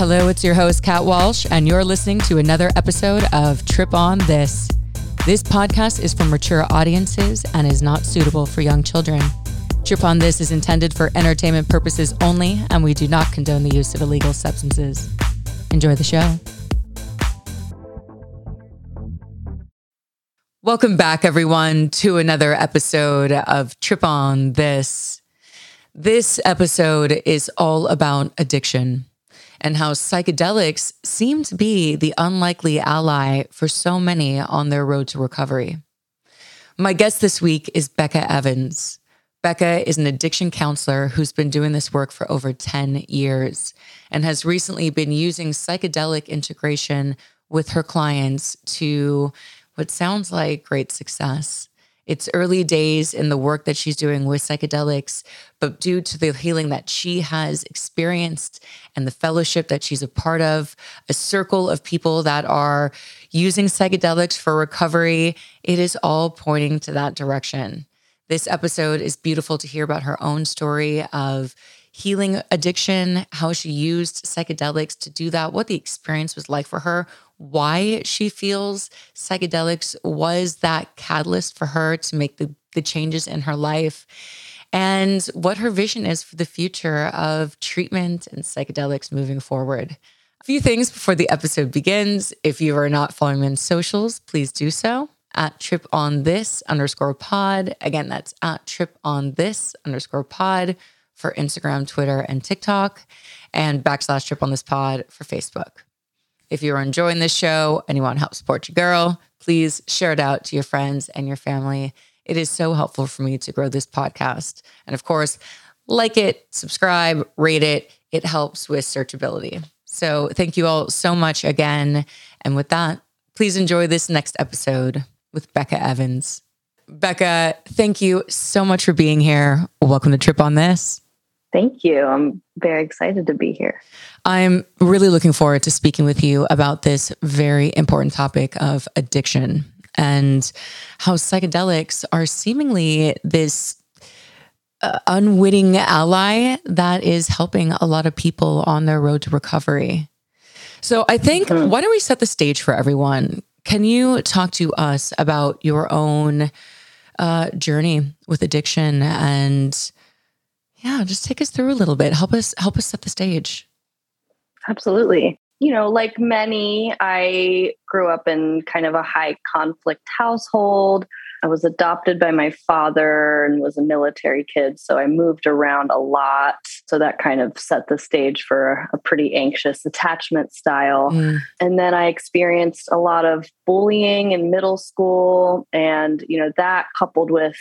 Hello, it's your host, Kat Walsh, and you're listening to another episode of Trip on This. This podcast is for mature audiences and is not suitable for young children. Trip on This is intended for entertainment purposes only, and we do not condone the use of illegal substances. Enjoy the show. Welcome back, everyone, to another episode of Trip on This. This episode is all about addiction and how psychedelics seem to be the unlikely ally for so many on their road to recovery. My guest this week is Becca Evans. Becca is an addiction counselor who's been doing this work for over 10 years and has recently been using psychedelic integration with her clients to what sounds like great success. It's early days in the work that she's doing with psychedelics, but due to the healing that she has experienced and the fellowship that she's a part of, a circle of people that are using psychedelics for recovery, it is all pointing to that direction. This episode is beautiful to hear about her own story of healing addiction, how she used psychedelics to do that, what the experience was like for her, why she feels psychedelics was that catalyst for her to make the, the changes in her life, and what her vision is for the future of treatment and psychedelics moving forward. A few things before the episode begins. If you are not following me on socials, please do so at trip on this underscore pod. Again, that's at trip on this underscore pod for Instagram, Twitter, and TikTok, and backslash trip on this pod for Facebook. If you're enjoying this show and you want to help support your girl, please share it out to your friends and your family. It is so helpful for me to grow this podcast. And of course, like it, subscribe, rate it. It helps with searchability. So thank you all so much again. And with that, please enjoy this next episode with Becca Evans. Becca, thank you so much for being here. Welcome to Trip on This. Thank you. I'm very excited to be here. I'm really looking forward to speaking with you about this very important topic of addiction and how psychedelics are seemingly this uh, unwitting ally that is helping a lot of people on their road to recovery. So I think, mm-hmm. why don't we set the stage for everyone? Can you talk to us about your own uh, journey with addiction and yeah, just take us through a little bit. Help us help us set the stage. Absolutely. You know, like many, I grew up in kind of a high conflict household. I was adopted by my father and was a military kid, so I moved around a lot. So that kind of set the stage for a pretty anxious attachment style. Mm. And then I experienced a lot of bullying in middle school and, you know, that coupled with,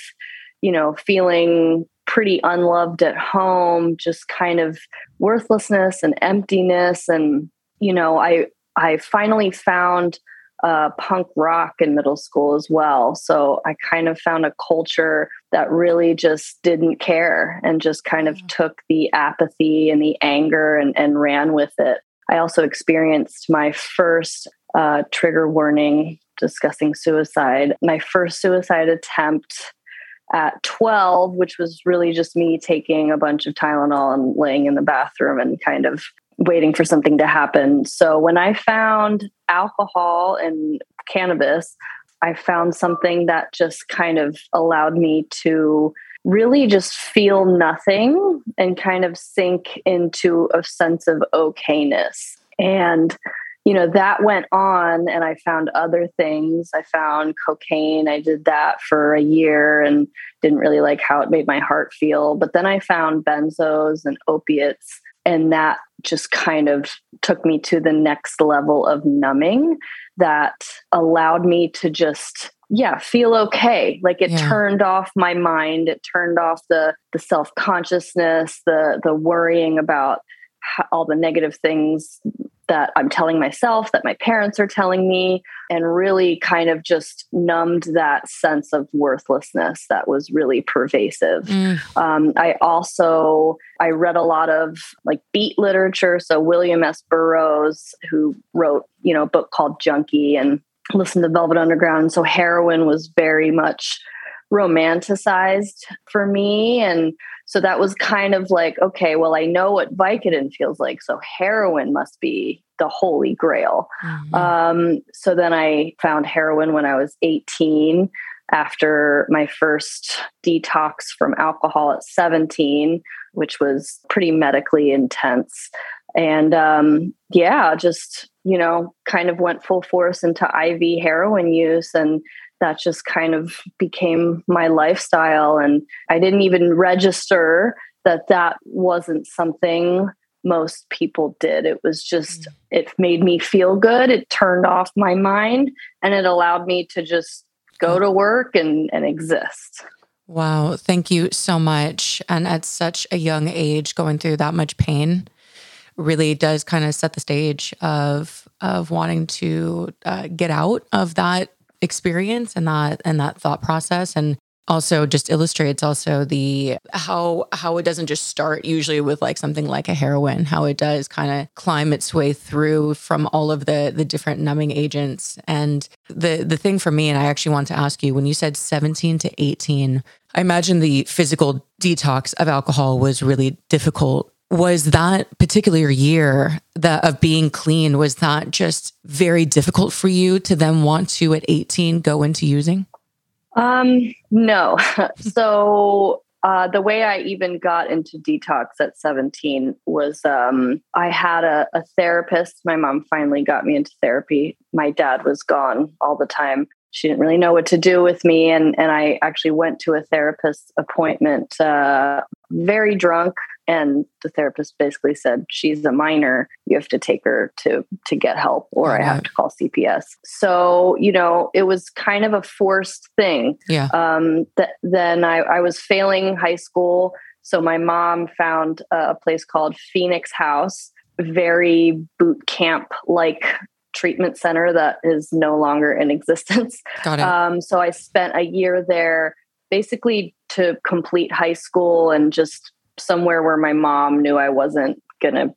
you know, feeling pretty unloved at home, just kind of worthlessness and emptiness. And, you know, I, I finally found uh, punk rock in middle school as well. So I kind of found a culture that really just didn't care and just kind of mm. took the apathy and the anger and, and ran with it. I also experienced my first uh, trigger warning discussing suicide. My first suicide attempt at 12, which was really just me taking a bunch of Tylenol and laying in the bathroom and kind of waiting for something to happen. So when I found alcohol and cannabis, I found something that just kind of allowed me to really just feel nothing and kind of sink into a sense of okayness. And you know, that went on and I found other things. I found cocaine. I did that for a year and didn't really like how it made my heart feel. But then I found benzos and opiates. And that just kind of took me to the next level of numbing that allowed me to just yeah feel okay like it yeah. turned off my mind it turned off the the self-consciousness the the worrying about all the negative things that I'm telling myself, that my parents are telling me, and really kind of just numbed that sense of worthlessness that was really pervasive. Mm. Um, I also I read a lot of like beat literature. So William S. Burroughs, who wrote you know a book called Junkie, and listened to Velvet Underground. So heroin was very much romanticized for me and So that was kind of like, okay, well, I know what Vicodin feels like. So heroin must be the holy grail. Mm-hmm. Um, so then I found heroin when I was 18 after my first detox from alcohol at 17, which was pretty medically intense. And um, yeah, just, you know, kind of went full force into IV heroin use. And that just kind of became my lifestyle. And I didn't even register that that wasn't something most people did. It was just, mm. it made me feel good. It turned off my mind and it allowed me to just go to work and, and exist. Wow. Thank you so much. And at such a young age, going through that much pain really does kind of set the stage of of wanting to uh, get out of that experience and that and that thought process. And also just illustrates also the how how it doesn't just start usually with like something like a heroin how it does kind of climb its way through from all of the the different numbing agents. And the the thing for me and I actually want to ask you when you said 17 to 18 I imagine the physical detox of alcohol was really difficult was that particular year that of being clean was that just very difficult for you to then want to at 18 go into using um no so uh, the way I even got into detox at 17 was um, I had a, a, therapist. My mom finally got me into therapy. My dad was gone all the time. She didn't really know what to do with me. And, and I actually went to a therapist appointment uh, very drunk and the therapist basically said she's a minor. You have to take her to to get help or i have to call cps so you know it was kind of a forced thing. Yeah. Um th- then I, I was failing high school. So my mom found a place called phoenix house very boot camp like treatment center that is no longer in existence. Got it. Um, so i spent a year there basically to complete high school and just somewhere where my mom knew I wasn't going to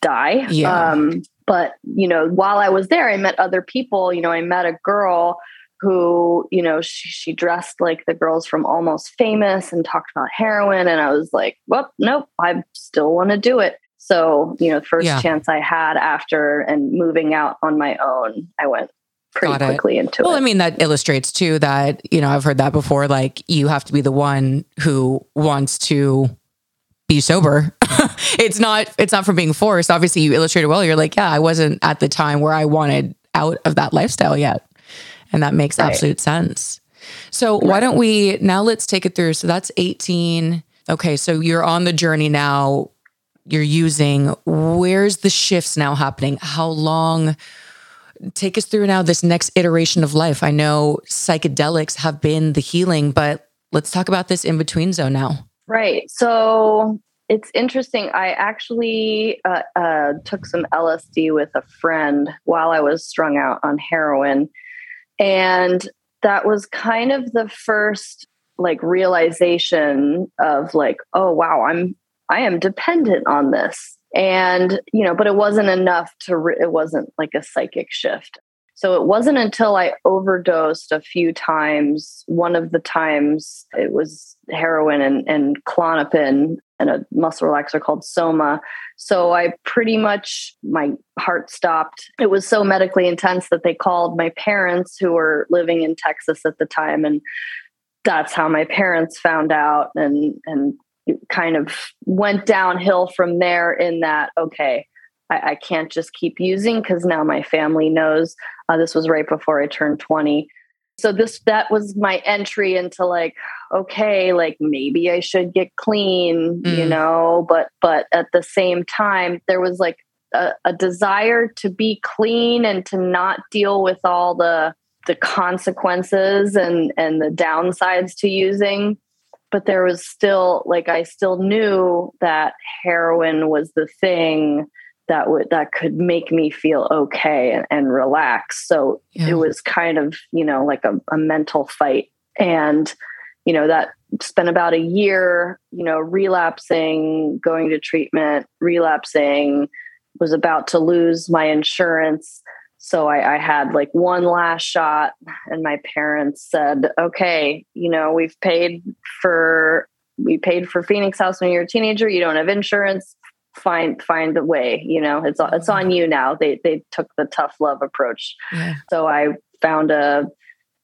die. Yeah. Um, but, you know, while I was there, I met other people. You know, I met a girl who, you know, she, she dressed like the girls from Almost Famous and talked about heroin. And I was like, well, nope, I still want to do it. So, you know, first yeah. chance I had after and moving out on my own, I went pretty quickly into well, it. Well, I mean, that illustrates too that, you know, I've heard that before. Like, you have to be the one who wants to be sober. it's not it's not from being forced. Obviously, you illustrated well. You're like, yeah, I wasn't at the time where I wanted out of that lifestyle yet. And that makes right. absolute sense. So right. why don't we now let's take it through. So that's 18. Okay, so you're on the journey now. You're using where's the shifts now happening? How long take us through now this next iteration of life. I know psychedelics have been the healing, but let's talk about this in between zone now. Right. So it's interesting. I actually uh, uh, took some LSD with a friend while I was strung out on heroin. And that was kind of the first like realization of like, oh, wow, I'm, I am dependent on this. And, you know, but it wasn't enough to, re- it wasn't like a psychic shift. So it wasn't until I overdosed a few times. One of the times it was heroin and, and Klonopin and a muscle relaxer called Soma. So I pretty much, my heart stopped. It was so medically intense that they called my parents who were living in Texas at the time. And that's how my parents found out and, and kind of went downhill from there in that, okay, I, I can't just keep using because now my family knows. Uh, this was right before I turned 20. So this that was my entry into like, okay, like maybe I should get clean, mm. you know, but but at the same time, there was like a, a desire to be clean and to not deal with all the the consequences and and the downsides to using but there was still like i still knew that heroin was the thing that would that could make me feel okay and, and relax so yeah. it was kind of you know like a, a mental fight and you know that spent about a year you know relapsing going to treatment relapsing was about to lose my insurance so I, I, had like one last shot and my parents said okay you know we've paid for we paid for Phoenix House when you're a teenager. You don't have insurance. Find find the way. You know, it's it's on you now. They they took the tough love approach. Yeah. So I found a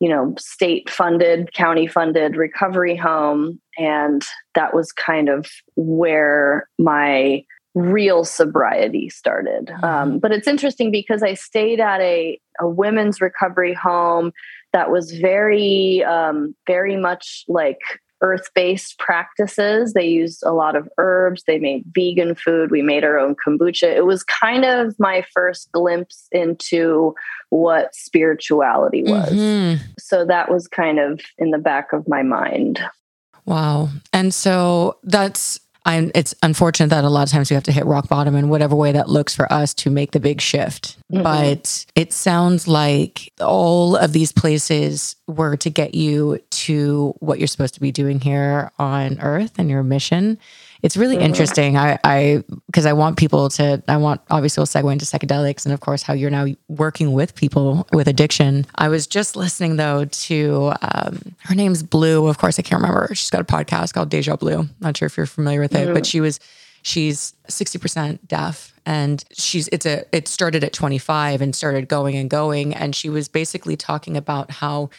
you know state funded county funded recovery home and that was kind of where my real sobriety started mm-hmm. um, but it's interesting because i stayed at a, a women's recovery home that was very um, very much like earth-based practices. They used a lot of herbs. They made vegan food. We made our own kombucha. It was kind of my first glimpse into what spirituality was. Mm-hmm. so that was kind of in the back of my mind. Wow. And so that's I'm, it's unfortunate that a lot of times we have to hit rock bottom in whatever way that looks for us to make the big shift. Mm-hmm. But it sounds like all of these places were to get you to what you're supposed to be doing here on earth and your mission it's really mm-hmm. interesting. I, I, because I want people to, I want obviously we'll segue into psychedelics and of course how you're now working with people with addiction. I was just listening though to, um, her name's Blue. Of course, I can't remember. She's got a podcast called Deja Blue. Not sure if you're familiar with it, mm-hmm. but she was, she's 60% deaf and she's it's a it started at 25 and started going and going and she was basically talking about how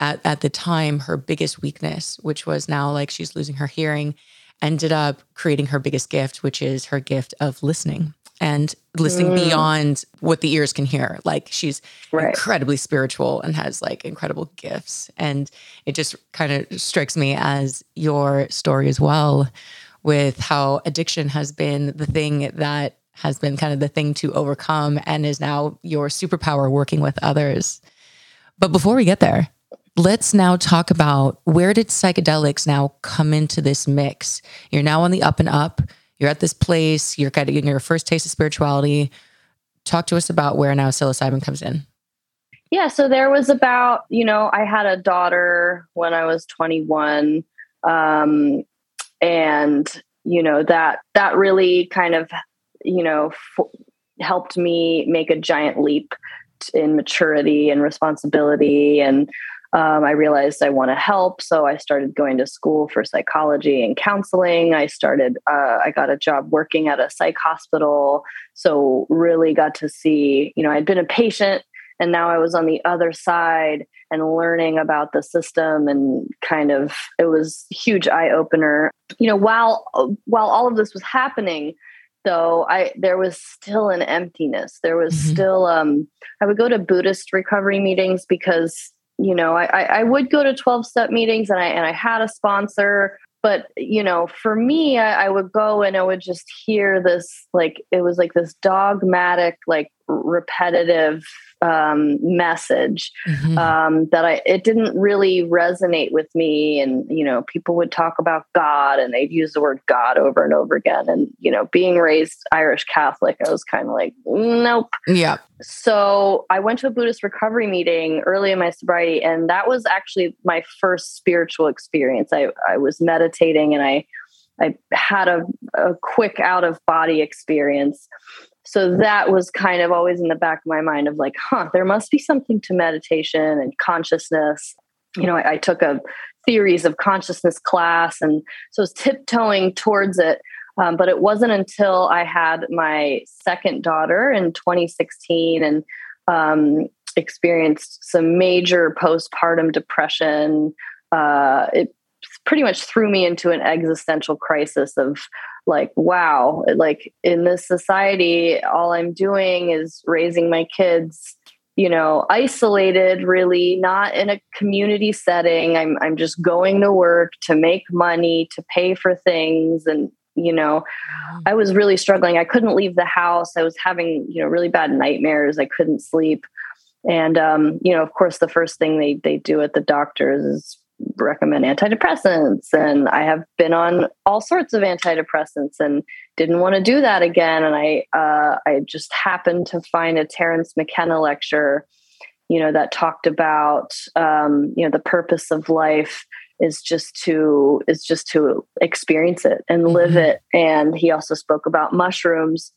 at, at the time her biggest weakness which was now like she's losing her hearing ended up creating her biggest gift, which is her gift of listening and listening mm. beyond what the ears can hear. Like she's right. incredibly spiritual and has like incredible gifts. And it just kind of strikes me as your story as well, with how addiction has been the thing that has been kind of the thing to overcome and is now your superpower working with others. But before we get there, let's now talk about where did psychedelics now come into this mix? You're now on the up and up. You're at this place. You're getting your first taste of spirituality. Talk to us about where now psilocybin comes in. Yeah, so there was about you know I had a daughter when I was 21, um, and you know that that really kind of you know f- helped me make a giant leap in maturity and responsibility and um, I realized I want to help. So I started going to school for psychology and counseling. I started, uh, I got a job working at a psych hospital. So really got to see, you know, I'd been a patient and now I was on the other side and learning about the system and kind of, it was huge eye opener. You know, while, while all of this was happening, though i there was still an emptiness there was mm-hmm. still um i would go to buddhist recovery meetings because you know, I, I would go to 12 step meetings and I, and I had a sponsor, but you know, for me, I, I would go and I would just hear this, like, it was like this dogmatic, like repetitive um, message mm-hmm. um, that I it didn't really resonate with me. And you know, people would talk about God and they'd use the word God over and over again. And you know, being raised Irish Catholic, I was kind of like, nope. Yeah. So I went to a Buddhist recovery meeting early in my sobriety, and that was actually my first spiritual experience. I I was meditating and I I had a, a quick out of body experience so that was kind of always in the back of my mind of like huh there must be something to meditation and consciousness. You know i, I took a theories of consciousness class and so I was tiptoeing towards it. Um, but it wasn't until i had my second daughter in 2016 and um, experienced some major postpartum depression uh, it pretty much threw me into an existential crisis of like wow like in this society all i'm doing is raising my kids you know isolated really not in a community setting. I'm i'm just going to work to make money to pay for things and you know i was really struggling. I couldn't leave the house. I was having you know really bad nightmares. I couldn't sleep. And um, you know of course the first thing they they do at the doctors is recommend antidepressants and i have been on all sorts of antidepressants and didn't want to do that again and i uh, i just happened to find a terence mckenna lecture you know that talked about um, you know the purpose of life is just to is just to experience it and live mm-hmm. it and he also spoke about mushrooms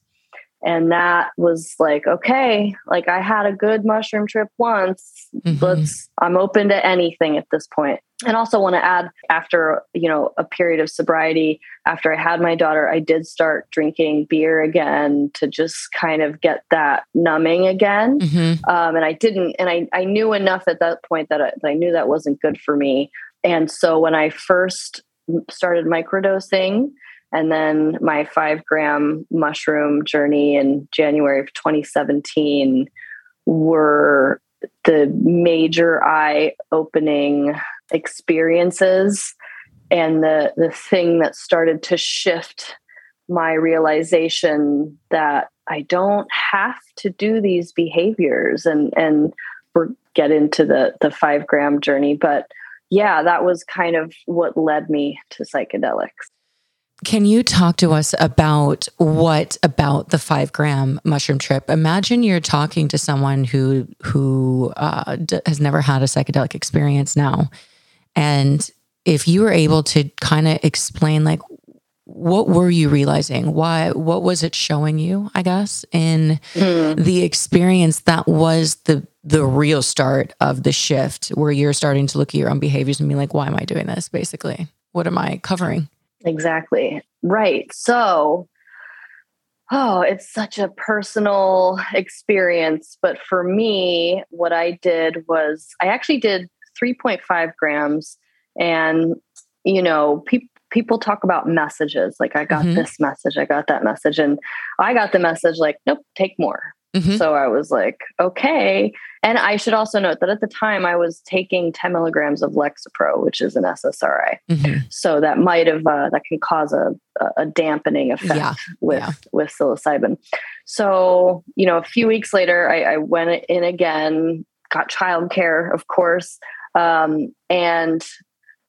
and that was like okay like i had a good mushroom trip once mm-hmm. let's i'm open to anything at this point and also want to add after you know a period of sobriety after i had my daughter i did start drinking beer again to just kind of get that numbing again mm-hmm. um, and i didn't and I, I knew enough at that point that I, that I knew that wasn't good for me and so when i first started microdosing and then my five gram mushroom journey in january of 2017 were the major eye opening experiences and the the thing that started to shift my realization that I don't have to do these behaviors and and we're get into the the five gram journey. But yeah that was kind of what led me to psychedelics. Can you talk to us about what about the five gram mushroom trip? Imagine you're talking to someone who who uh, d- has never had a psychedelic experience now, and if you were able to kind of explain, like, what were you realizing? Why? What was it showing you? I guess in mm. the experience that was the the real start of the shift, where you're starting to look at your own behaviors and be like, why am I doing this? Basically, what am I covering? Exactly. Right. So, oh, it's such a personal experience. But for me, what I did was I actually did 3.5 grams. And, you know, people, people talk about messages like i got mm-hmm. this message i got that message and i got the message like nope take more Mm-hmm. So I was like, okay. And I should also note that at the time I was taking 10 milligrams of Lexapro, which is an SSRI. Mm-hmm. So that might have, uh, that can cause a, a dampening effect yeah. with, yeah. with psilocybin. So, you know, a few weeks later, I, I went in again, got childcare, of course, um, and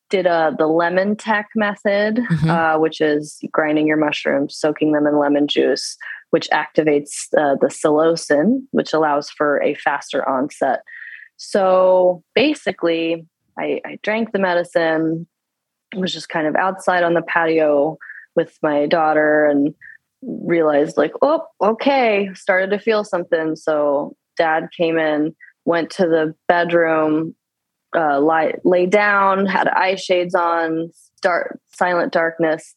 did uh, the lemon tek method, mm-hmm. uh, which is grinding your mushrooms, soaking them in lemon juice which activates uh, the psilocin, which allows for a faster onset. So basically, I, I drank the medicine, was just kind of outside on the patio with my daughter and realized like, oh, okay, started to feel something. So dad came in, went to the bedroom, uh, lie, lay down, had eye shades on, dark, silent darkness,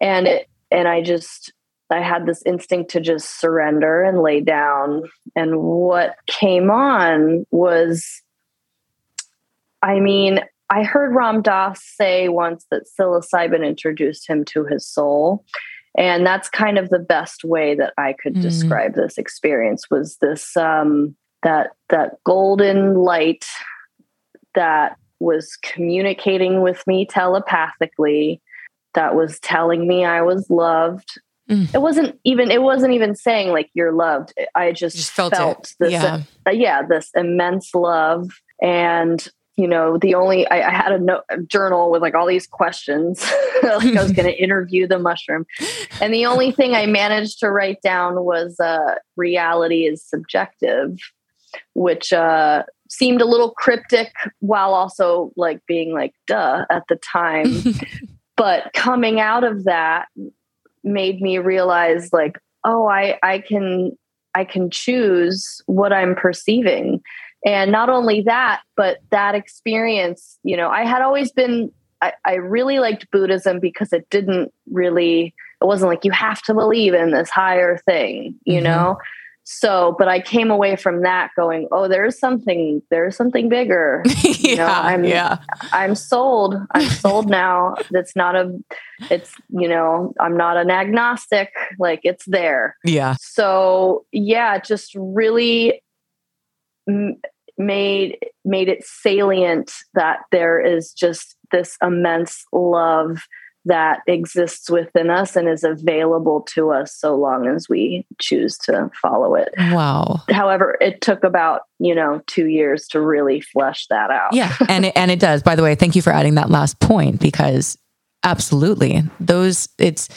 and it, and I just I had this instinct to just surrender and lay down. And what came on was, I mean, I heard Ram Dass say once that psilocybin introduced him to his soul. And that's kind of the best way that I could mm. describe this experience was this um, that that golden light that was communicating with me telepathically that was telling me I was loved Mm. It wasn't even it wasn't even saying like you're loved. I just, just felt, felt this yeah. Uh, yeah, this immense love and you know the only I, I had a, note, a, journal with like all these questions like i was going to interview the mushroom and the only thing i managed to write down was uh, reality is subjective which uh, seemed a little cryptic while also like being like duh at the time. But coming out of that made me realize like oh i i can i can choose what i'm perceiving. And not only that but that experience you know i had always been I, I really liked buddhism because it didn't really it wasn't like you have to believe in this higher thing you mm-hmm. know so but i came away from that going oh there's something there's something bigger. Yeah, you know, i'm yeah. I'm sold. I'm sold now. That's not a it's you know i'm not an agnostic. Like it's there. Yeah. So yeah just really m- made made it salient that there is just this immense love that exists within us and is available to us so long as we choose to follow it. Wow. However, it took about, you know, 2 years to really flesh that out. Yeah, and it, and it does. By the way, thank you for adding that last point because absolutely. Those it's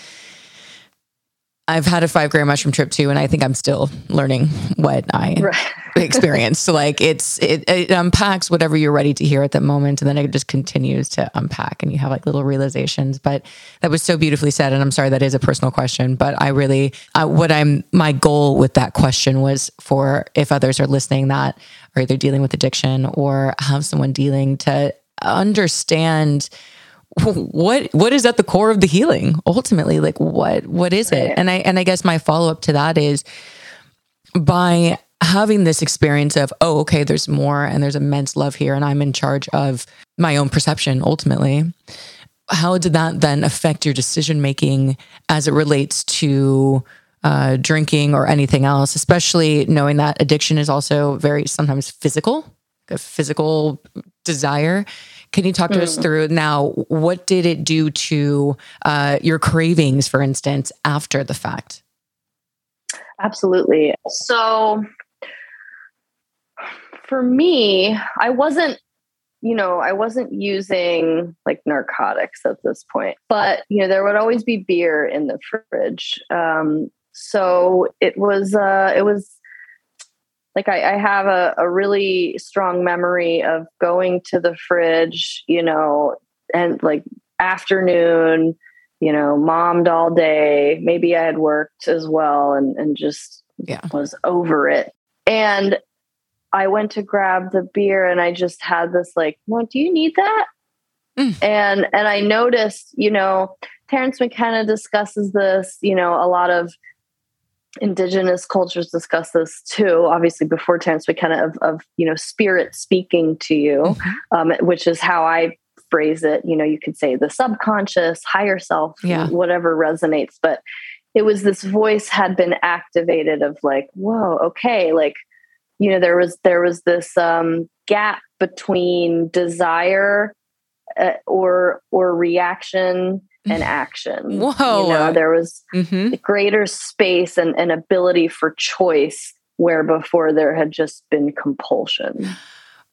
I've had a five gram mushroom trip too, and I think I'm still learning what I right. experienced. So like it's it, it, unpacks whatever you're ready to hear at that moment, and then it just continues to unpack, and you have like little realizations. But that was so beautifully said, and I'm sorry that is a personal question, but I really uh, what I'm my goal with that question was for if others are listening that are either dealing with addiction or have someone dealing to understand what what is at the core of the healing ultimately? Like what what is it? And i and i guess my follow-up to that is by having this experience of oh okay there's more and there's immense love here and i'm in charge of my own perception ultimately how did that then affect your decision making as it relates to uh, drinking or anything else especially knowing that addiction is also very sometimes physical a physical desire can you talk to mm. us through now? What did it do to uh, your cravings, for instance, after the fact? Absolutely. So, for me, I wasn't, you know, I wasn't using like narcotics at this point, but, you know, there would always be beer in the fridge. Um, so it was, uh, it was like I, I have a, a really strong memory of going to the fridge, you know, and like afternoon, you know, mommed all day. Maybe I had worked as well and, and just yeah. was over it. And I went to grab the beer and I just had this like, well, do you need that? Mm. And and I noticed, you know, Terence McKenna discusses this, you know, a lot of indigenous cultures discuss this too obviously before Terence McKenna of, of you know spirit speaking to you um, which is how i phrase it you know you could say the subconscious higher self yeah. whatever resonates but it was this voice had been activated of like whoa okay like you know there was there was this um, gap between desire uh, or or reaction and action. Whoa. You know, there was mm-hmm. greater space and, and ability for choice where before there had just been compulsion.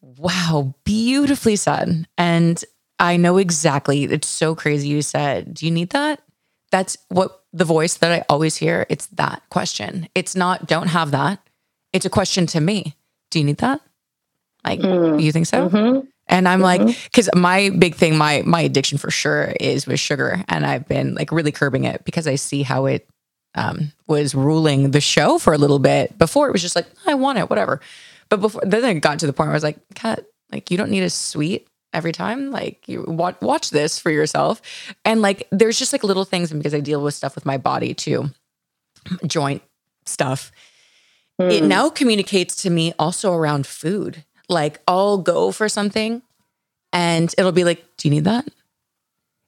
Wow, beautifully said. And I know exactly. It's so crazy you said, Do you need that? That's what the voice that I always hear. It's that question. It's not, don't have that. It's a question to me. Do you need that? Like, mm. you think so? Mm-hmm. And I'm mm-hmm. like, because my big thing, my my addiction for sure is with sugar, and I've been like really curbing it because I see how it um, was ruling the show for a little bit. Before it was just like I want it, whatever. But before then, I got to the point where I was like, cut, like you don't need a sweet every time. Like you watch watch this for yourself." And like there's just like little things, and because I deal with stuff with my body too, joint stuff. Mm. It now communicates to me also around food like I'll go for something and it'll be like, do you need that?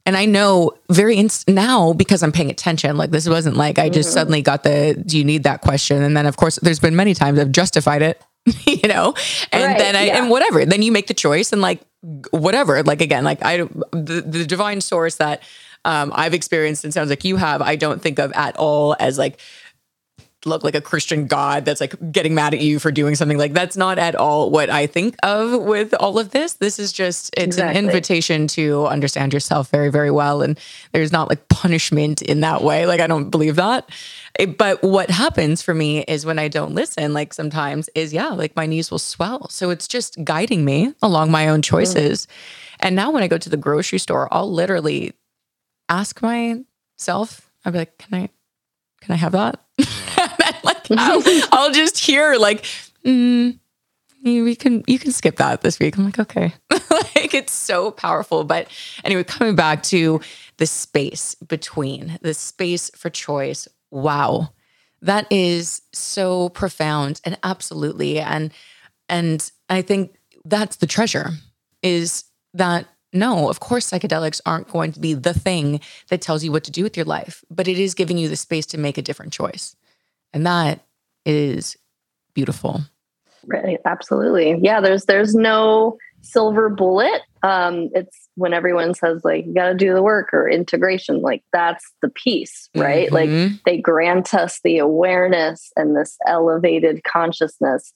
And I know very inst- now because I'm paying attention. Like this wasn't like I just mm-hmm. suddenly got the do you need that question, and then of course there's been many times I've justified it, you know, and right, then I yeah. and whatever. Then you make the choice and like whatever. Like again, like I the, the divine source that um, I've experienced and sounds like you have. I don't think of at all as like look like a Christian God that's like getting mad at you for doing something like that's not at all what I think of with all of this. This is just it's exactly. an invitation to understand yourself very very well and there's not like punishment in that way. Like I don't believe that. It, but what happens for me is when I don't listen like sometimes is yeah, like my knees will swell. So it's just guiding me along my own choices. Mm. And now when I go to the grocery store, I'll literally ask myself, I'll be like, "Can I can I have that?" like I'll, I'll, just hear like, mm, we can you can skip that this week. I'm like, okay. like it's so powerful. But anyway, coming back to the space between, the space for choice. Wow. That is so profound and absolutely. And and I think that's the treasure is that no, of course, psychedelics aren't going to be the thing that tells you what to do with your life, but it is giving you the space to make a different choice. And that is beautiful. Right. Absolutely. Yeah. There's, there's no silver bullet. Um, it's when everyone says like, you got to do the work or integration, like that's the piece, right? Mm-hmm. Like they grant us the awareness and this elevated consciousness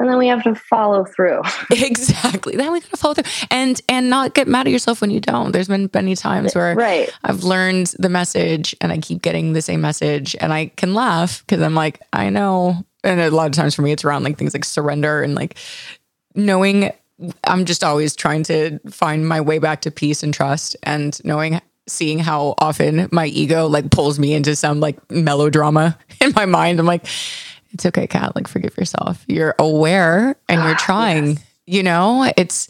and then we have to follow through. exactly. Then we got to follow through and and not get mad at yourself when you don't. There's been many times where right. I've learned the message and I keep getting the same message and I can laugh because I'm like, I know. And a lot of times for me, it's around like things like surrender and like knowing I'm just always trying to find my way back to peace and trust and knowing seeing how often my ego like pulls me into some like melodrama in my mind. I'm like, it's okay, Kat. Like, forgive yourself. You're aware and you're ah, trying. Yes. You know, it's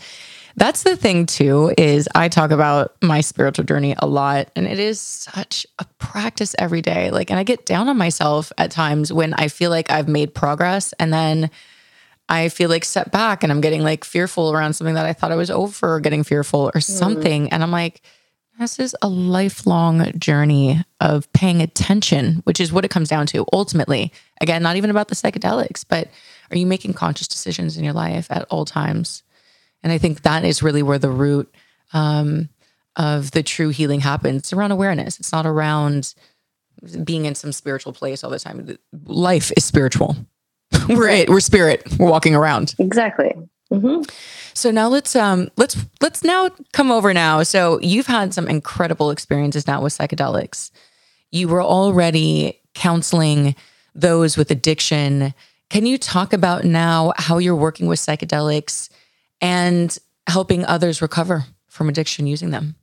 That's the thing too is I talk about my spiritual journey a lot and it is such a practice every day. Like and I get down on myself at times when I feel like I've made progress and then I feel like set back and I'm getting like fearful around something that I thought I was over getting fearful or mm. something mm. and I'm like this is a lifelong journey of paying attention, which is what it comes down to ultimately. Again, not even about the psychedelics, but are you making conscious decisions in your life at all times? And I think that is really where the root um, of the true healing happens. It's around awareness. It's not around being in some spiritual place all the time. Life is spiritual. we're it. We're spirit. We're walking around. Exactly. Mm-hmm. So now let's um let's let's now come over now. So you've had some incredible experiences now with psychedelics. You were already counseling those with addiction. Can you talk about now how you're working with psychedelics and helping others recover from addiction using them.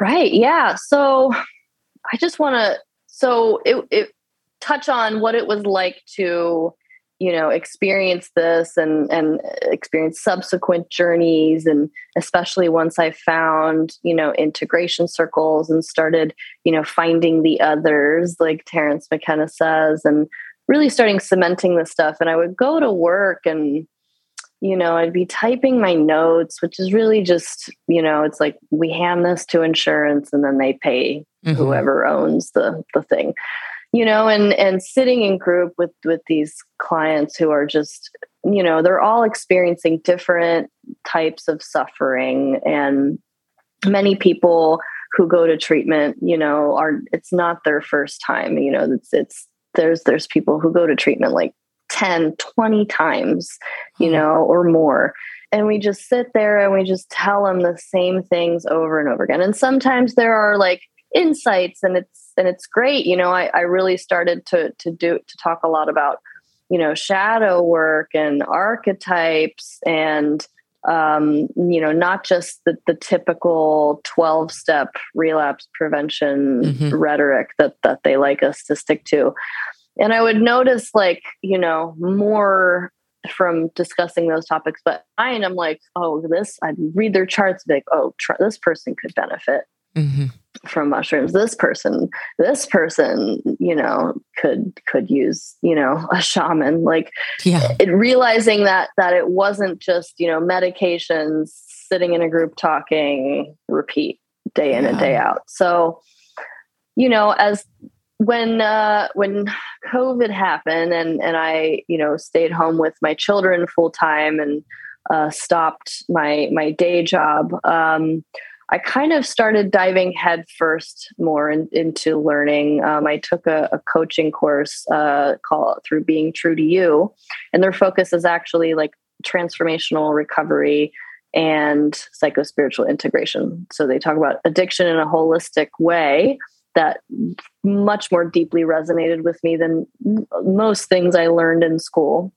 Right. Yeah. So I just want to so it, it touch on what it was like to you know experience this and and experience subsequent journeys and especially once i found you know integration circles and started you know finding the others like terence mckenna says and really starting cementing this stuff and i would go to work and you know, I'd be typing my notes, which is really just, you know, it's like we hand this to insurance and then they pay mm-hmm. whoever owns the the thing. You know, and and sitting in group with with these clients who are just, you know, they're all experiencing different types of suffering and many people who go to treatment, you know, are it's not their first time, you know, it's it's there's there's people who go to treatment like 10, 20 times, you hmm. know, or more. And we just sit there and we just tell them the same things over and over again. And sometimes there are like insights and it's and it's great. You know, I, I really started to to do to talk a lot about, you know, shadow work and archetypes and um, you know, not just the, the typical 12 step relapse prevention mm-hmm. rhetoric that, that they like us to stick to, and i would notice like you know more from discussing those topics but I i'm like oh this i'd read their charts like oh tr- this person could benefit mm-hmm. From mushrooms this person this person you know could could use you know a shaman. Like yeah. it, realizing that that it wasn't just you know medications sitting in a group talking repeat day in yeah. and day out. So you know as when uh, when COVID happened and and I you know stayed home with my children full time and uh, stopped my my day job, um, I kind of started diving headfirst more in, into learning. Um, I took a, a coaching course uh, called through Being True to You, and their focus is actually like transformational recovery and psychospiritual integration. So they talk about addiction in a holistic way that much more deeply resonated with me than most things I learned in school.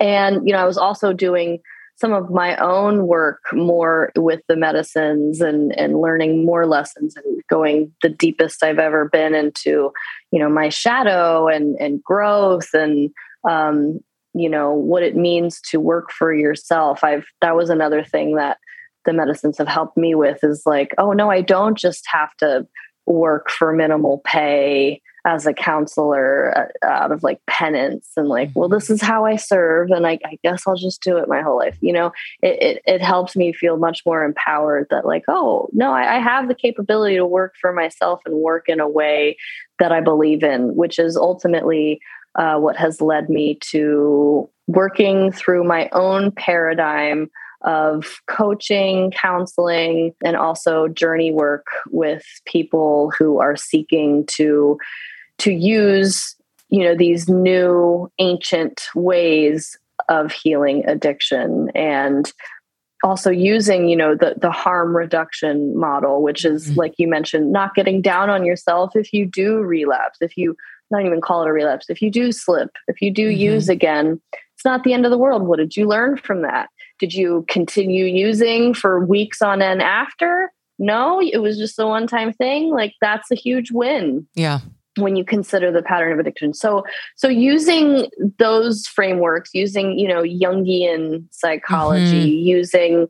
And, you know, I was also doing some of my own work more with the medicines and, and learning more lessons and going the deepest I've ever been into, you know, my shadow and, and growth and, um, you know, what it means to work for yourself. I've, that was another thing that the medicines have helped me with is like, oh no, I don't just have to work for minimal pay as a counselor uh, out of like penance and like well this is how i serve and I, I, guess i'll just do it my whole life you know? It, it, it helps me feel much more empowered that like oh no I, I have the capability to work for myself and work in a way that i believe in which is ultimately uh, what has led me to working through my own paradigm of coaching, counseling, and also journey work with people who are seeking to to use you know these new ancient ways of healing addiction and also using you know the the harm reduction model which is mm-hmm. like you mentioned not getting down on yourself if you do relapse if you not even call it a relapse if you do slip if you do mm-hmm. use again it's not the end of the world what did you learn from that did you continue using for weeks on end after? No, it was just a one time thing. Like that's a huge win. Yeah. When you consider the pattern of addiction so so using those frameworks using you know jungian psychology mm-hmm. using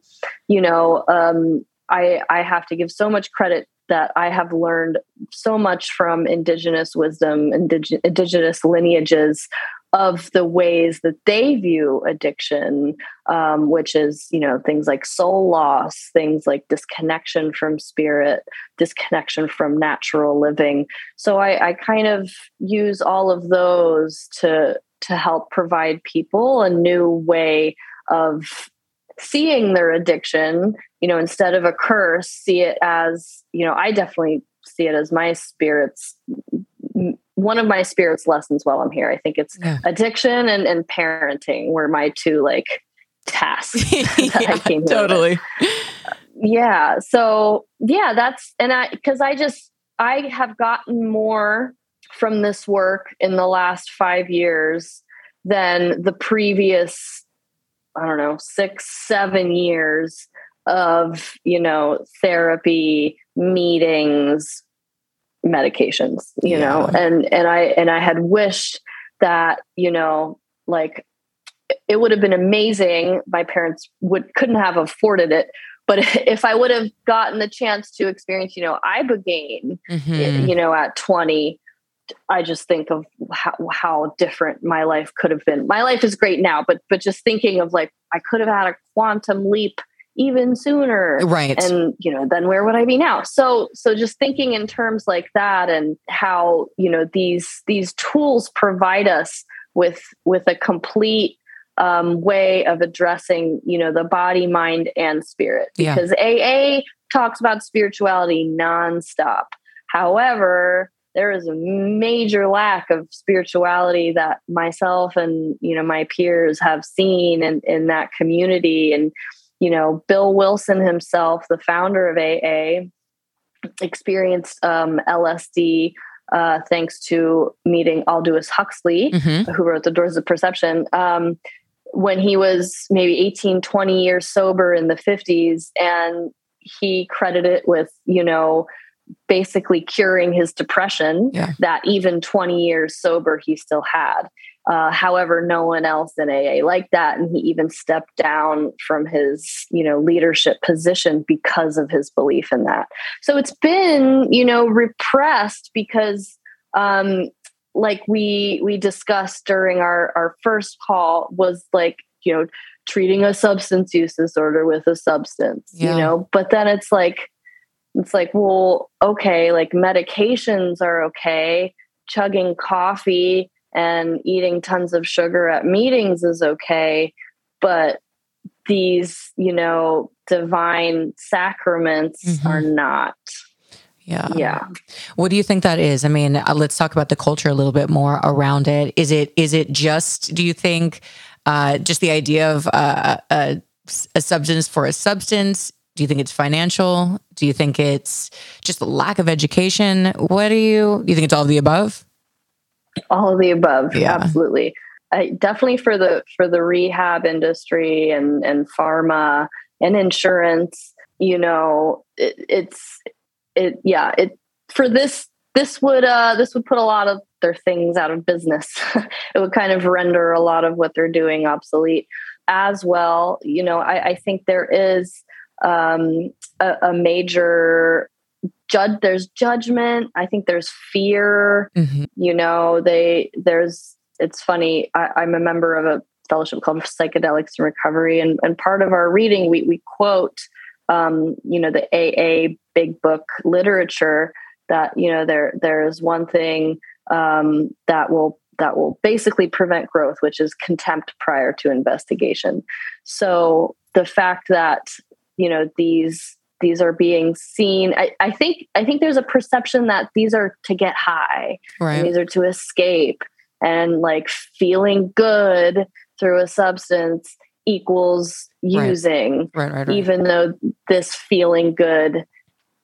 you know um, i i have to give so much credit that i have learned so much from indigenous wisdom indig- indigenous lineages of the ways that they view addiction, um, which is, you know, things like soul loss, things like disconnection from spirit, disconnection from natural living. So I, I kind of use all of those to to help provide people a new way of seeing their addiction you know instead of a curse see it as you know i definitely see it as my spirit's one of my spirit's lessons while I'm here. I think it's yeah. addiction and, and parenting were my two like tasks yeah, I came totally. Yeah. So yeah, that's and I because I just I have gotten more from this work in the last five years than the previous, I don't know, six, seven years of, you know, therapy, meetings, medications you yeah. know and and i and i had wished that you know like it would have been amazing my parents would couldn't have afforded it but if i would have gotten the chance to experience you know ibogaine mm-hmm. you know at 20 i just think of how, how different my life could have been my life is great now but but just thinking of like i could have had a quantum leap even sooner right. and you know then where would i be now? So so just thinking in terms like that and how you know these these tools provide us with with a complete um, way of addressing you know the body mind and spirit. Because yeah. aa talks about spirituality nonstop. However there is a major lack of spirituality that myself and you know my peers have seen in, in that community. And you know, Bill Wilson himself, the founder of AA, experienced um, LSD uh, thanks to meeting Aldous Huxley, mm-hmm. who wrote The Doors of Perception. Um, when he was maybe 18, 20 years sober in the 50s, and he credited it with, you know, basically curing his depression yeah. that even 20 years sober he still had. Uh, however, no one else in AA liked that, and he even stepped down from his, you know, leadership position because of his belief in that. So it's been, you know, repressed because, um, like we we discussed during our our first call, was like, you know, treating a substance use disorder with a substance, yeah. you know. But then it's like, it's like, well, okay, like medications are okay, chugging coffee and eating tons of sugar at meetings is okay but these you know divine sacraments mm-hmm. are not. Yeah. Yeah. What do you think that is? I mean uh, let's talk about the culture a little bit more around it. Is it is it just do you think uh, just the idea of uh, a, a substance for a substance? Do you think it's financial? Do you think it's just a lack of education? What do you do you think it's all of the above all of the above yeah. absolutely. I, definitely for the for the rehab industry and and pharma and insurance you know it, it's it yeah it for this this would uh this would put a lot of their things out of business. It would kind of render a lot of what they're doing obsolete. As well you know i, I think there is um a, a major judge there's judgment i think there's fear mm-hmm. you know they there's it's funny I, i'm a member of a fellowship called psychedelics and recovery and, and part of our reading we, we quote um, you know the aa big book literature that you know there there's one thing um, that will that will basically prevent growth which is contempt prior to investigation so the fact that you know these these are being seen I, I, think i think there's a perception that these are to get high right. these are to escape and like feeling good through a substance equals using right. Right, even though this feeling good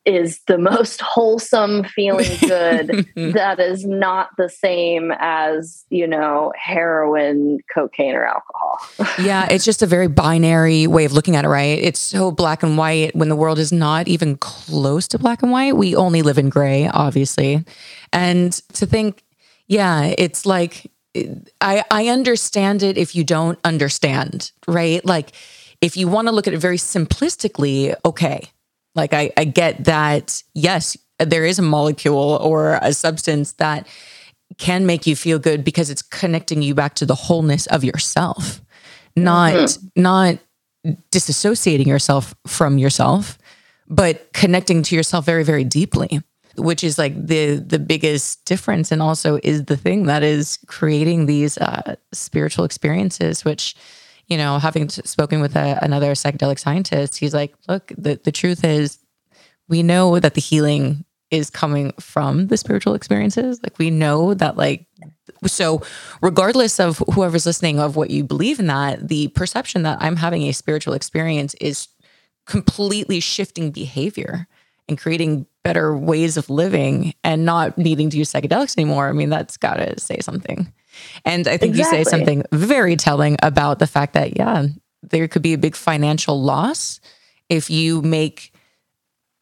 is the most wholesome feeling good that is not the same as you know heroin cocaine or alcohol. Yeah it's just a very binary way of looking at it right? It's so black and white when the world is not even close to black and white. We only live in gray obviously. And to think yeah it's like i i understand it if you don't understand right? Like if you want to look at it very simplistically okay like I, I get that, yes, there is a molecule or a substance that can make you feel good because it's connecting you back to the wholeness of yourself, not mm-hmm. not disassociating yourself from yourself, but connecting to yourself very, very deeply, which is like the the biggest difference and also is the thing that is creating these uh, spiritual experiences, which you know, having spoken with a, another psychedelic scientist, he's like, look, the, the truth is, we know that the healing is coming from the spiritual experiences. Like, we know that, like, so regardless of whoever's listening of what you believe in that, the perception that I'm having a spiritual experience is completely shifting behavior and creating better ways of living and not needing to use psychedelics anymore. I mean, that's got to say something. And I think exactly. you say something very telling about the fact that, yeah, there could be a big financial loss if you make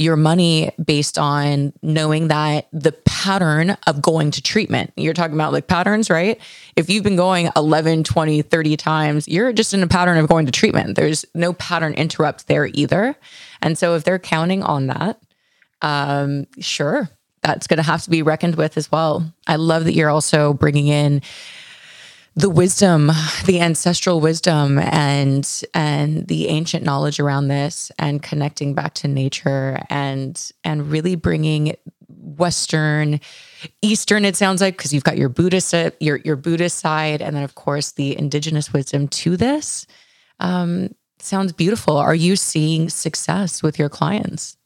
your money based on knowing that the pattern of going to treatment. You're talking about like patterns, right? If you've been going 11, 20, 30 times, you're just in a pattern of going to treatment. There's no pattern interrupt there either. And so if they're counting on that, um, sure, that's going to have to be reckoned with as well. I love that you're also bringing in the wisdom, the ancestral wisdom and and the ancient knowledge around this and connecting back to nature and and really bringing western eastern it sounds like because you've got your buddhist your your buddhist side and then of course the indigenous wisdom to this. Um, sounds beautiful. Are you seeing success with your clients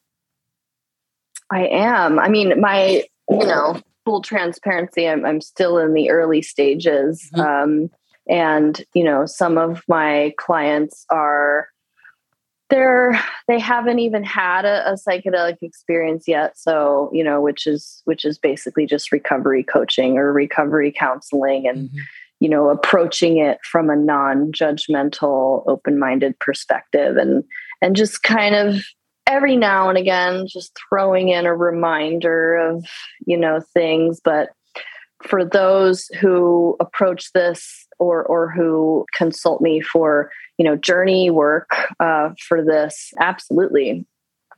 I am. I mean, my, you know, full transparency, I'm, I'm still in the early stages. Mm-hmm. Um, and, you know, some of my clients are, they're, they haven't even had a, a psychedelic experience yet. So, you know, which is, which is basically just recovery coaching or recovery counseling and, mm-hmm you know approaching it from a non-judgmental open-minded perspective and and just kind of every now and again just throwing in a reminder of you know things but for those who approach this or or who consult me for you know journey work uh, for this absolutely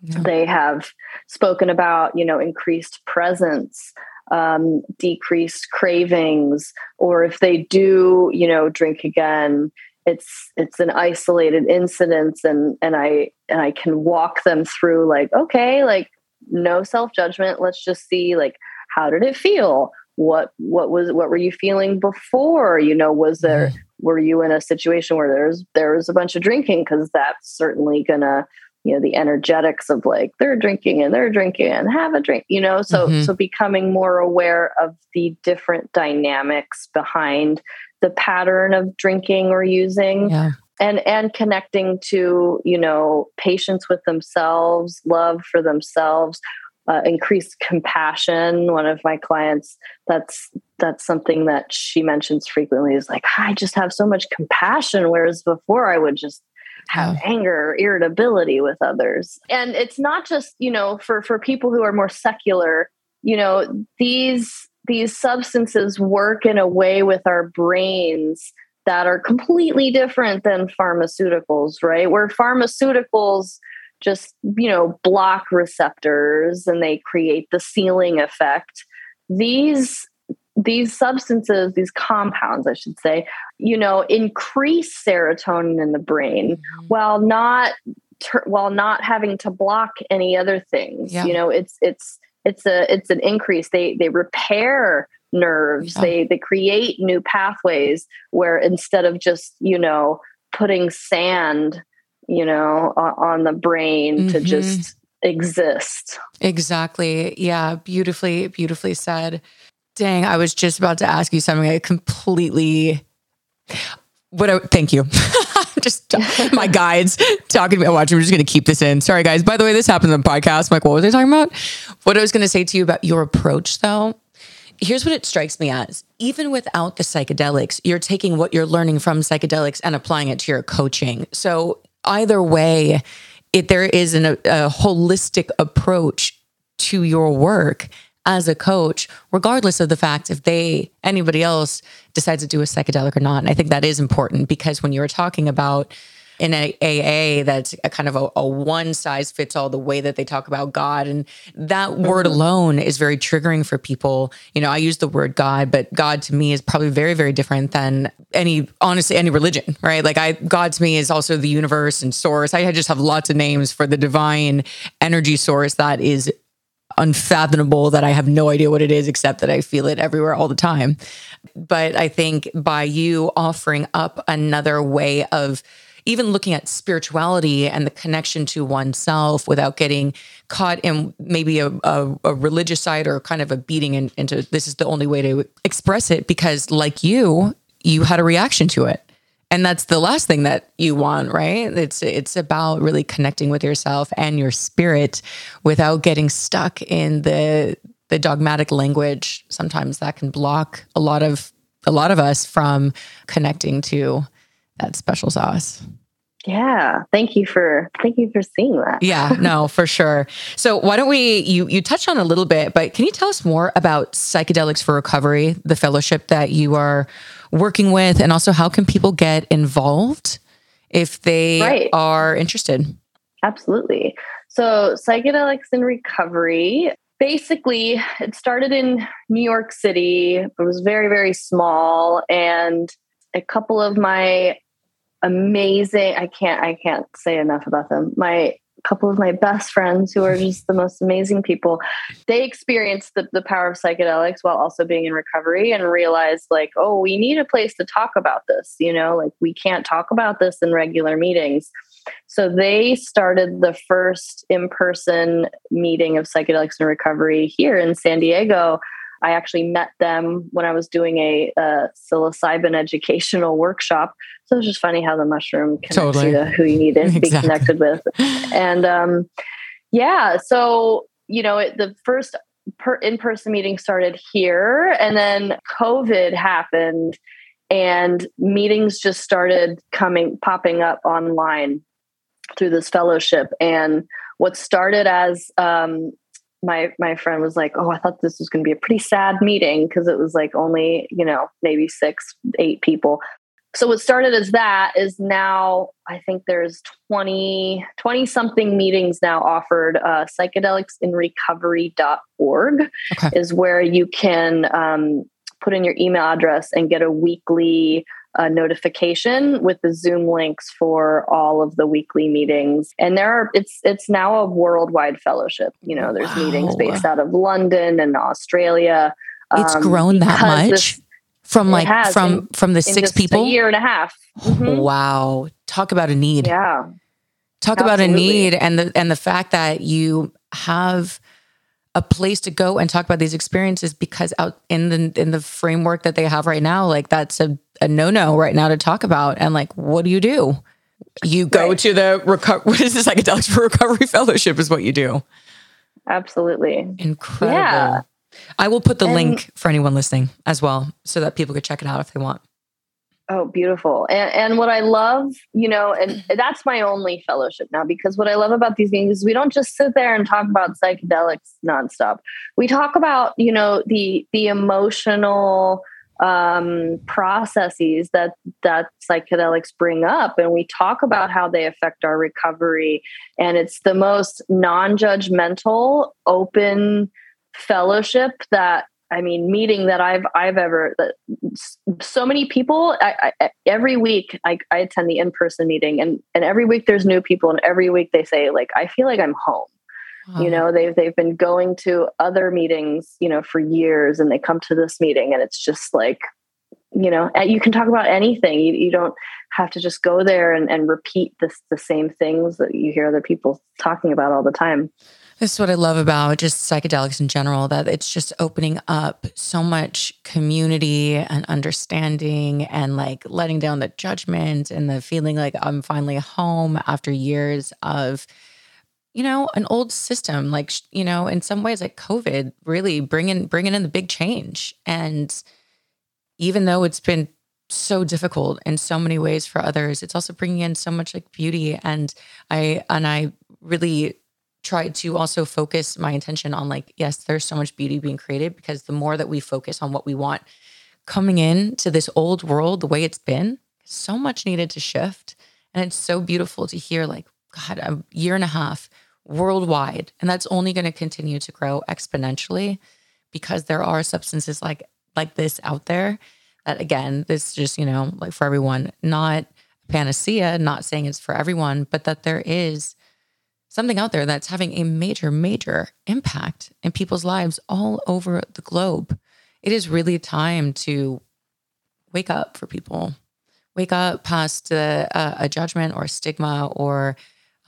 yeah. they have spoken about you know increased presence um, decreased cravings or if they do you know drink again it's it's an isolated incident and and i and i can walk them through like okay like no self judgment let's just see like how did it feel? What what was what were you feeling before? You know was there mm-hmm. were you in a situation where there's there was a bunch of drinking? Because that's certainly gonna you know the energetics of like they're drinking and they're drinking and have a drink you know? So mm-hmm. so becoming more aware of the different dynamics behind the pattern of drinking or using yeah. and and connecting to you know patience with themselves love for themselves uh, increased compassion. One of my clients that's that's something that she mentions frequently is like i just have so much compassion whereas before i would just have anger or irritability with others. And it's not just you know for for people who are more secular you know these these substances work in a way with our brains that are completely different than pharmaceuticals, right? Where pharmaceuticals just, you know, block receptors and they create the ceiling effect. These these substances, these compounds, I should say, you know, increase serotonin in the brain mm-hmm. while not while not having to block any other things. Yeah. You know, it's it's it's a it's an increase. They they repair nerves. Yeah. they they create new pathways where instead of just you know putting sand you know on, the brain mm-hmm. to just exist. Exactly. Yeah beautifully beautifully said. Dang i was just about to ask you something i completely what I, thank you just my guides talking about watching. I'm just going to keep this in. Sorry, guys. By the way, this happens on the podcast. I'm like, what was I talking about? What I was going to say to you about your approach, though. Here's what it strikes me as even without the psychedelics, you're taking what you're learning from psychedelics and applying it to your coaching. So, either way, it, there is an, a holistic approach to your work as a coach, regardless of the fact if they, anybody else decides to do a psychedelic or not. And I think that is important because when you were talking about in a AA that's a kind of a, a, one size fits all the way that they talk about God. And that mm-hmm. word alone is very triggering for people. You know, I use the word God, but God to me is probably very, very different than any, honestly, any religion, right? Like I, God to me is also the universe and source. I just have lots of names for the divine energy source that is unfathomable that I have no idea what it is, except that I feel it everywhere all the time. But I think by you offering up another way of even looking at spirituality and the connection to oneself without getting caught in maybe a, a, a religious side or kind of a beating in, into this is the only way to express it because like you you had a reaction to it and that's the last thing that you want right? It's it's about really connecting with yourself and your spirit without getting stuck in the the dogmatic language. Sometimes that can block a lot of a lot of us from connecting to that special sauce yeah. Thank you for thank you for seeing that. Yeah no for sure. So why don't we you you touched on a little bit but can you tell us more about psychedelics for recovery the fellowship that you are working with? And also how can people get involved if they right. are interested? Absolutely. So psychedelics in recovery basically it started in new york city. It was very very small. And a couple of my amazing i can't i can't say enough about them. My couple of my best friends who are just the most amazing people they experienced the, the power of psychedelics while also being in recovery and realized like oh we need a place to talk about this you know like we can't talk about this in regular meetings. So they started the first in-person meeting of psychedelics and recovery here in san diego I actually met them when I was doing a, a psilocybin educational workshop. So it's just funny how the mushroom connects totally. you to who you need to exactly. be connected with. And um, yeah, so you know, it, the first per, in-person meeting started here, and then COVID happened, and meetings just started coming popping up online through this fellowship. And what started as um, my my friend was like, "Oh, I thought this was going to be a pretty sad meeting because it was like only you know maybe six, eight people." So what started as that is now I think there's 20 20 something meetings now offered. Uh, psychedelicsinrecovery.org okay. is where you can um, put in your email address and get a weekly a notification with the Zoom links for all of the weekly meetings. And there are it's it's now a worldwide fellowship. You know, there's wow. meetings based out of London and Australia. It's um, grown that much. This, from like from in, from the six people a year and a half mm-hmm. wow talk about a need yeah talk Absolutely. about a need and the and the fact that you have a place to go and talk about these experiences because out in the in the framework that they have right now like that's a, a no-no right now to talk about. And like what do you do? You go right. to the reco- what is the psychedelics for recovery fellowship is what you do. Absolutely. Incredible. Yeah. i will put the and, link for anyone listening as well so that people could check it out if they want Oh, beautiful. And, and what I love, you know, and that's my only fellowship now because what I love about these meetings is we don't just sit there and talk about psychedelics nonstop. We talk about, you know, the the emotional um, processes that that psychedelics bring up and we talk about how they affect our recovery and it's the most non-judgmental open fellowship that I mean, meeting that I've I've ever that so many people. I, I, every week I, I attend the in person meeting, and and every week there's new people, and every week they say like I feel like I'm home. Wow. You know, they've they've been going to other meetings, you know, for years, and they come to this meeting, and it's just like, you know, you can talk about anything. You you don't have to just go there and, and repeat this the same things that you hear other people talking about all the time. This is what I love about just psychedelics in general, that it's just opening up so much community and understanding and like letting down the judgment and the feeling like I'm finally home after years of, you know, an old system. Like, you know, in some ways, like COVID really bringing, bringing in the big change. And even though it's been so difficult in so many ways for others, it's also bringing in so much like beauty. And I, and I really, try to also focus my intention on like yes there's so much beauty being created because the more that we focus on what we want coming in to this old world the way it's been so much needed to shift. And it's so beautiful to hear like god a year and a half worldwide and that's only going to continue to grow exponentially because there are substances like like this out there that again this just you know like for everyone. Not a panacea not saying it's for everyone but that there is something out there that's having a major, major impact in people's lives all over the globe. It is really time to wake up for people, wake up past a, a judgment or stigma or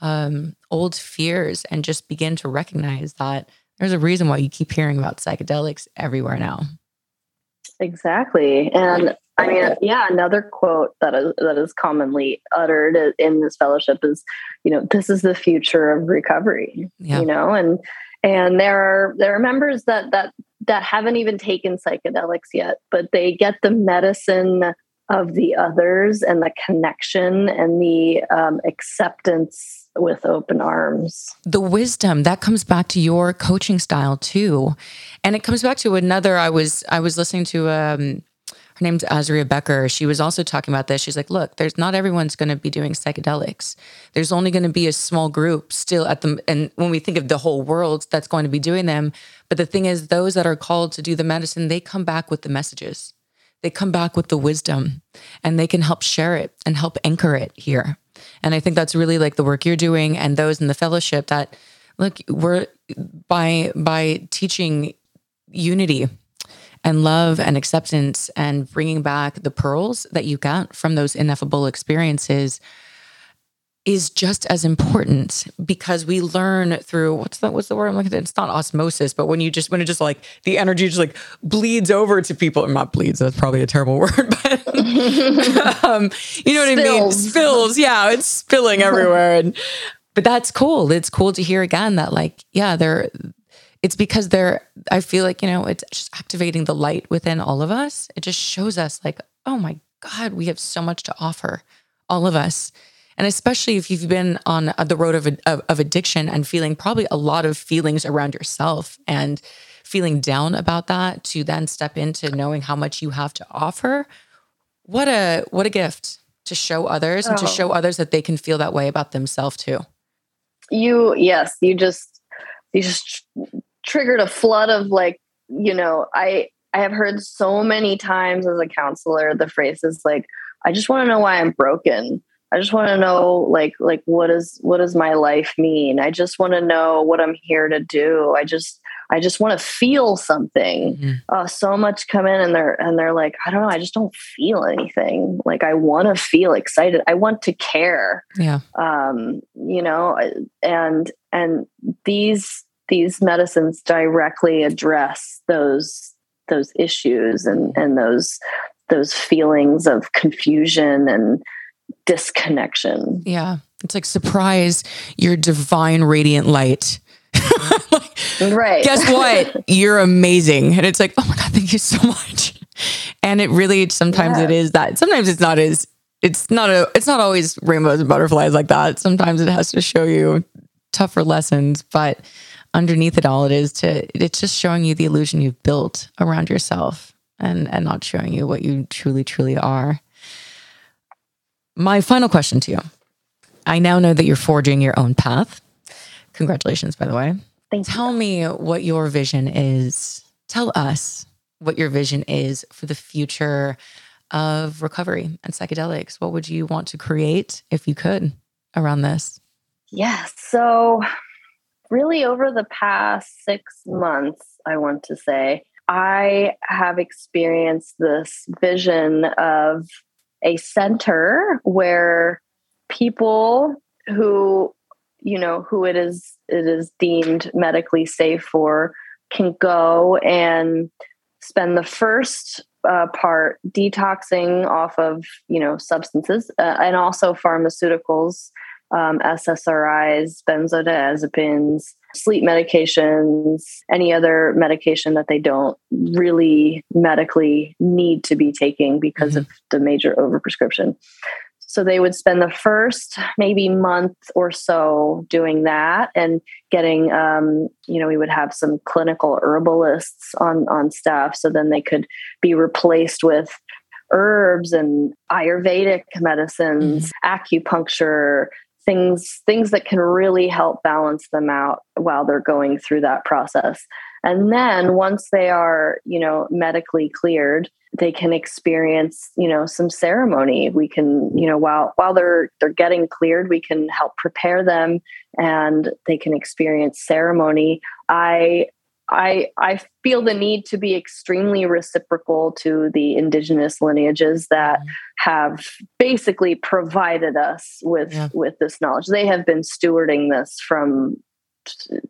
um, old fears and just begin to recognize that there's a reason why you keep hearing about psychedelics everywhere now. Exactly. And I mean, yeah, another quote that is that is commonly uttered in this fellowship is, you know, this is the future of recovery. Yeah. You know, and and there are there are members that that that haven't even taken psychedelics yet, but they get the medicine of the others and the connection and the um, acceptance with open arms. The wisdom that comes back to your coaching style too, and it comes back to another. I was I was listening to um, her name's Azria Becker. She was also talking about this. She's like, look, there's not everyone's going to be doing psychedelics. There's only going to be a small group still at the, and when we think of the whole world that's going to be doing them. But the thing is, those that are called to do the medicine, they come back with the messages. They come back with the wisdom and they can help share it and help anchor it here. And I think that's really like the work you're doing and those in the fellowship that, look, we're by, by teaching unity and love and acceptance and bringing back the pearls that you got from those ineffable experiences is just as important because we learn through what's the what's the word I'm looking at? It's not osmosis, but when you just when it just like the energy just like bleeds over to people, not bleeds. That's probably a terrible word, but um, you know what Spills. I mean? Spills. Yeah, it's spilling everywhere, and but that's cool. It's cool to hear again that like yeah, there it's because they're i feel like you know it's just activating the light within all of us it just shows us like oh my god we have so much to offer all of us and especially if you've been on the road of, of, of addiction and feeling probably a lot of feelings around yourself and feeling down about that to then step into knowing how much you have to offer what a what a gift to show others and to oh. show others that they can feel that way about themselves too you yes you just you just triggered a flood of like, you know, I I have heard so many times as a counselor the phrase is like, I just want to know why I'm broken. I just want to know like like what is what does my life mean? I just want to know what I'm here to do. I just I just want to feel something. Mm-hmm. Uh, so much come in and they're and they're like, I don't know, I just don't feel anything. Like I want to feel excited. I want to care. Yeah. Um, you know, and and these these medicines directly address those those issues and and those those feelings of confusion and disconnection. Yeah. It's like surprise your divine radiant light. right. Guess what? You're amazing. And it's like, oh my God, thank you so much. And it really sometimes yeah. it is that. Sometimes it's not as it's not a it's not always rainbows and butterflies like that. Sometimes it has to show you tougher lessons. But underneath it all it is to it's just showing you the illusion you've built around yourself and and not showing you what you truly truly are my final question to you i now know that you're forging your own path congratulations by the way. Thank tell you. me what your vision is. Tell us what your vision is for the future of recovery and psychedelics. What would you want to create if you could around this? Yes so really over the past six months, I want to say, I have experienced this vision of a center where people who you know, who it is it is deemed medically safe for can go and spend the first uh, part detoxing off of you know substances uh, and also pharmaceuticals um, ssris benzodiazepines sleep medications any other medication that they don't really medically need to be taking because mm-hmm. of the major overprescription so they would spend the first maybe month or so doing that and getting, um, you know, we would have some clinical herbalists on on staff, so then they could be replaced with herbs and Ayurvedic medicines, mm-hmm. acupuncture, things things that can really help balance them out while they're going through that process. And then once they are, you know, medically cleared, they can experience you know some ceremony we can you know while while they're they're getting cleared we can help prepare them and they can experience ceremony i i i feel the need to be extremely reciprocal to the indigenous lineages that mm-hmm. have basically provided us with yeah. with this knowledge they have been stewarding this from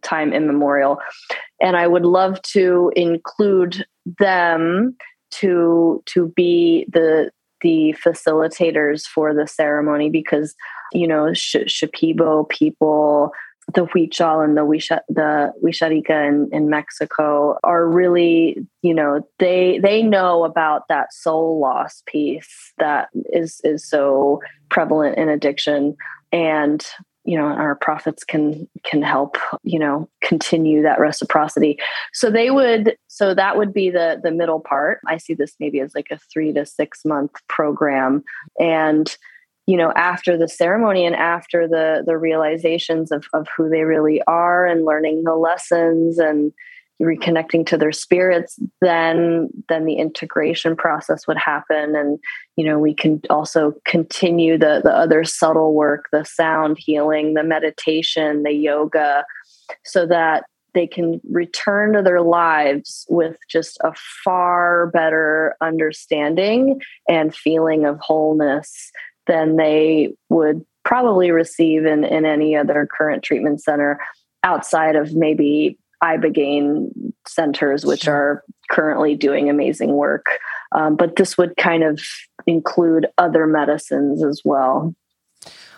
time immemorial and i would love to include them to to be the the facilitators for the ceremony because you know Sh- Shipibo people the Huichol and the Wisha, the Wixárika in, in Mexico are really, you know, they they know about that soul loss piece that is is so prevalent in addiction, and you know our profits can can help you know continue that reciprocity. So they would so that would be the the middle part. I see this maybe as like a 3 to 6 month program. And you know after the ceremony and after the the realizations of of who they really are and learning the lessons and reconnecting to their spirits then then the integration process would happen. And you know we can also continue the the other subtle work the sound healing the meditation the yoga so that they can return to their lives with just a far better understanding and feeling of wholeness than they would probably receive in, in any other current treatment center outside of maybe ibogaine centers which are currently doing amazing work um, but this would kind of include other medicines as well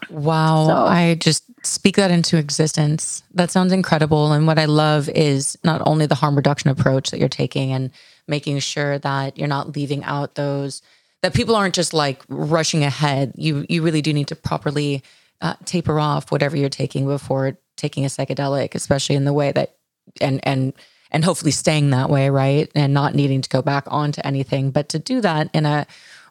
Wow. So. I just speak that into existence. That sounds incredible. And what I love is not only the harm reduction approach that you're taking and making sure that you're not leaving out those that people aren't just like rushing ahead. You you really do need to properly uh, taper off whatever you're taking before taking a psychedelic, especially in the way that and and and hopefully staying that way, right? And not needing to go back onto anything, but to do that in a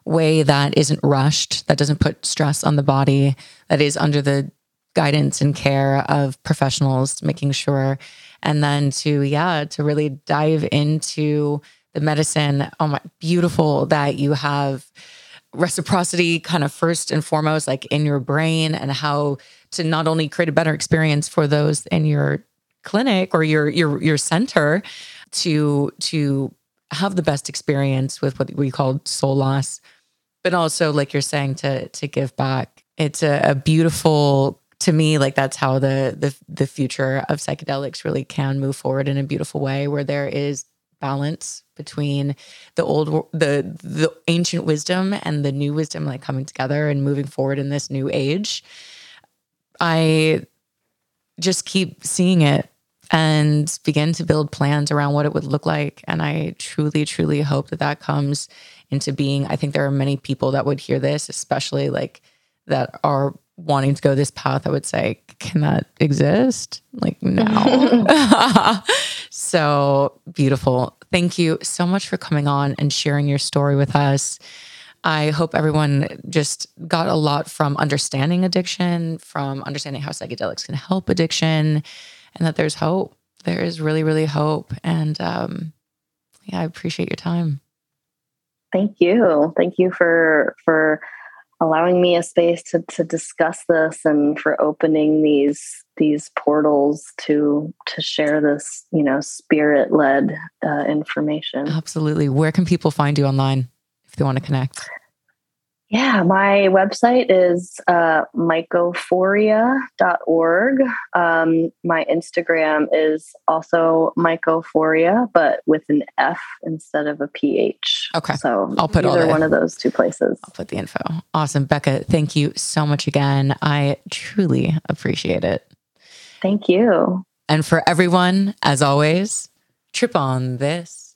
way that isn't rushed, that doesn't put stress on the body, that is under the guidance and care of professionals, making sure. And then to, yeah, to really dive into the medicine. Oh my, beautiful that you have reciprocity kind of first and foremost, like in your brain, and how to not only create a better experience for those in your clinic or your your your center to to have the best experience with what we call soul loss but also like you're saying to to give back. It's a, a beautiful to me like that's how the the the future of psychedelics really can move forward in a beautiful way where there is balance between the old the the ancient wisdom and the new wisdom like coming together and moving forward in this new age. I just keep seeing it and begin to build plans around what it would look like. And I truly, truly hope that that comes into being. I think there are many people that would hear this, especially like that are wanting to go this path. I would say, can that exist? Like, no. so beautiful. Thank you so much for coming on and sharing your story with us. I hope everyone just got a lot from understanding addiction, from understanding how psychedelics can help addiction, and that there's hope. There is really, really hope. And um, yeah, I appreciate your time. Thank you. Thank you for for allowing me a space to to discuss this and for opening these these portals to to share this you know spirit led uh, information. Absolutely. Where can people find you online if they want to connect? Yeah, my website is uh, mycophoria.org. Um, my Instagram is also mycophoria, but with an F instead of a PH. Okay. So I'll put either the- one of those two places. I'll put the info. Awesome. Becca, thank you so much again. I truly appreciate it. Thank you. And for everyone, as always, trip on this.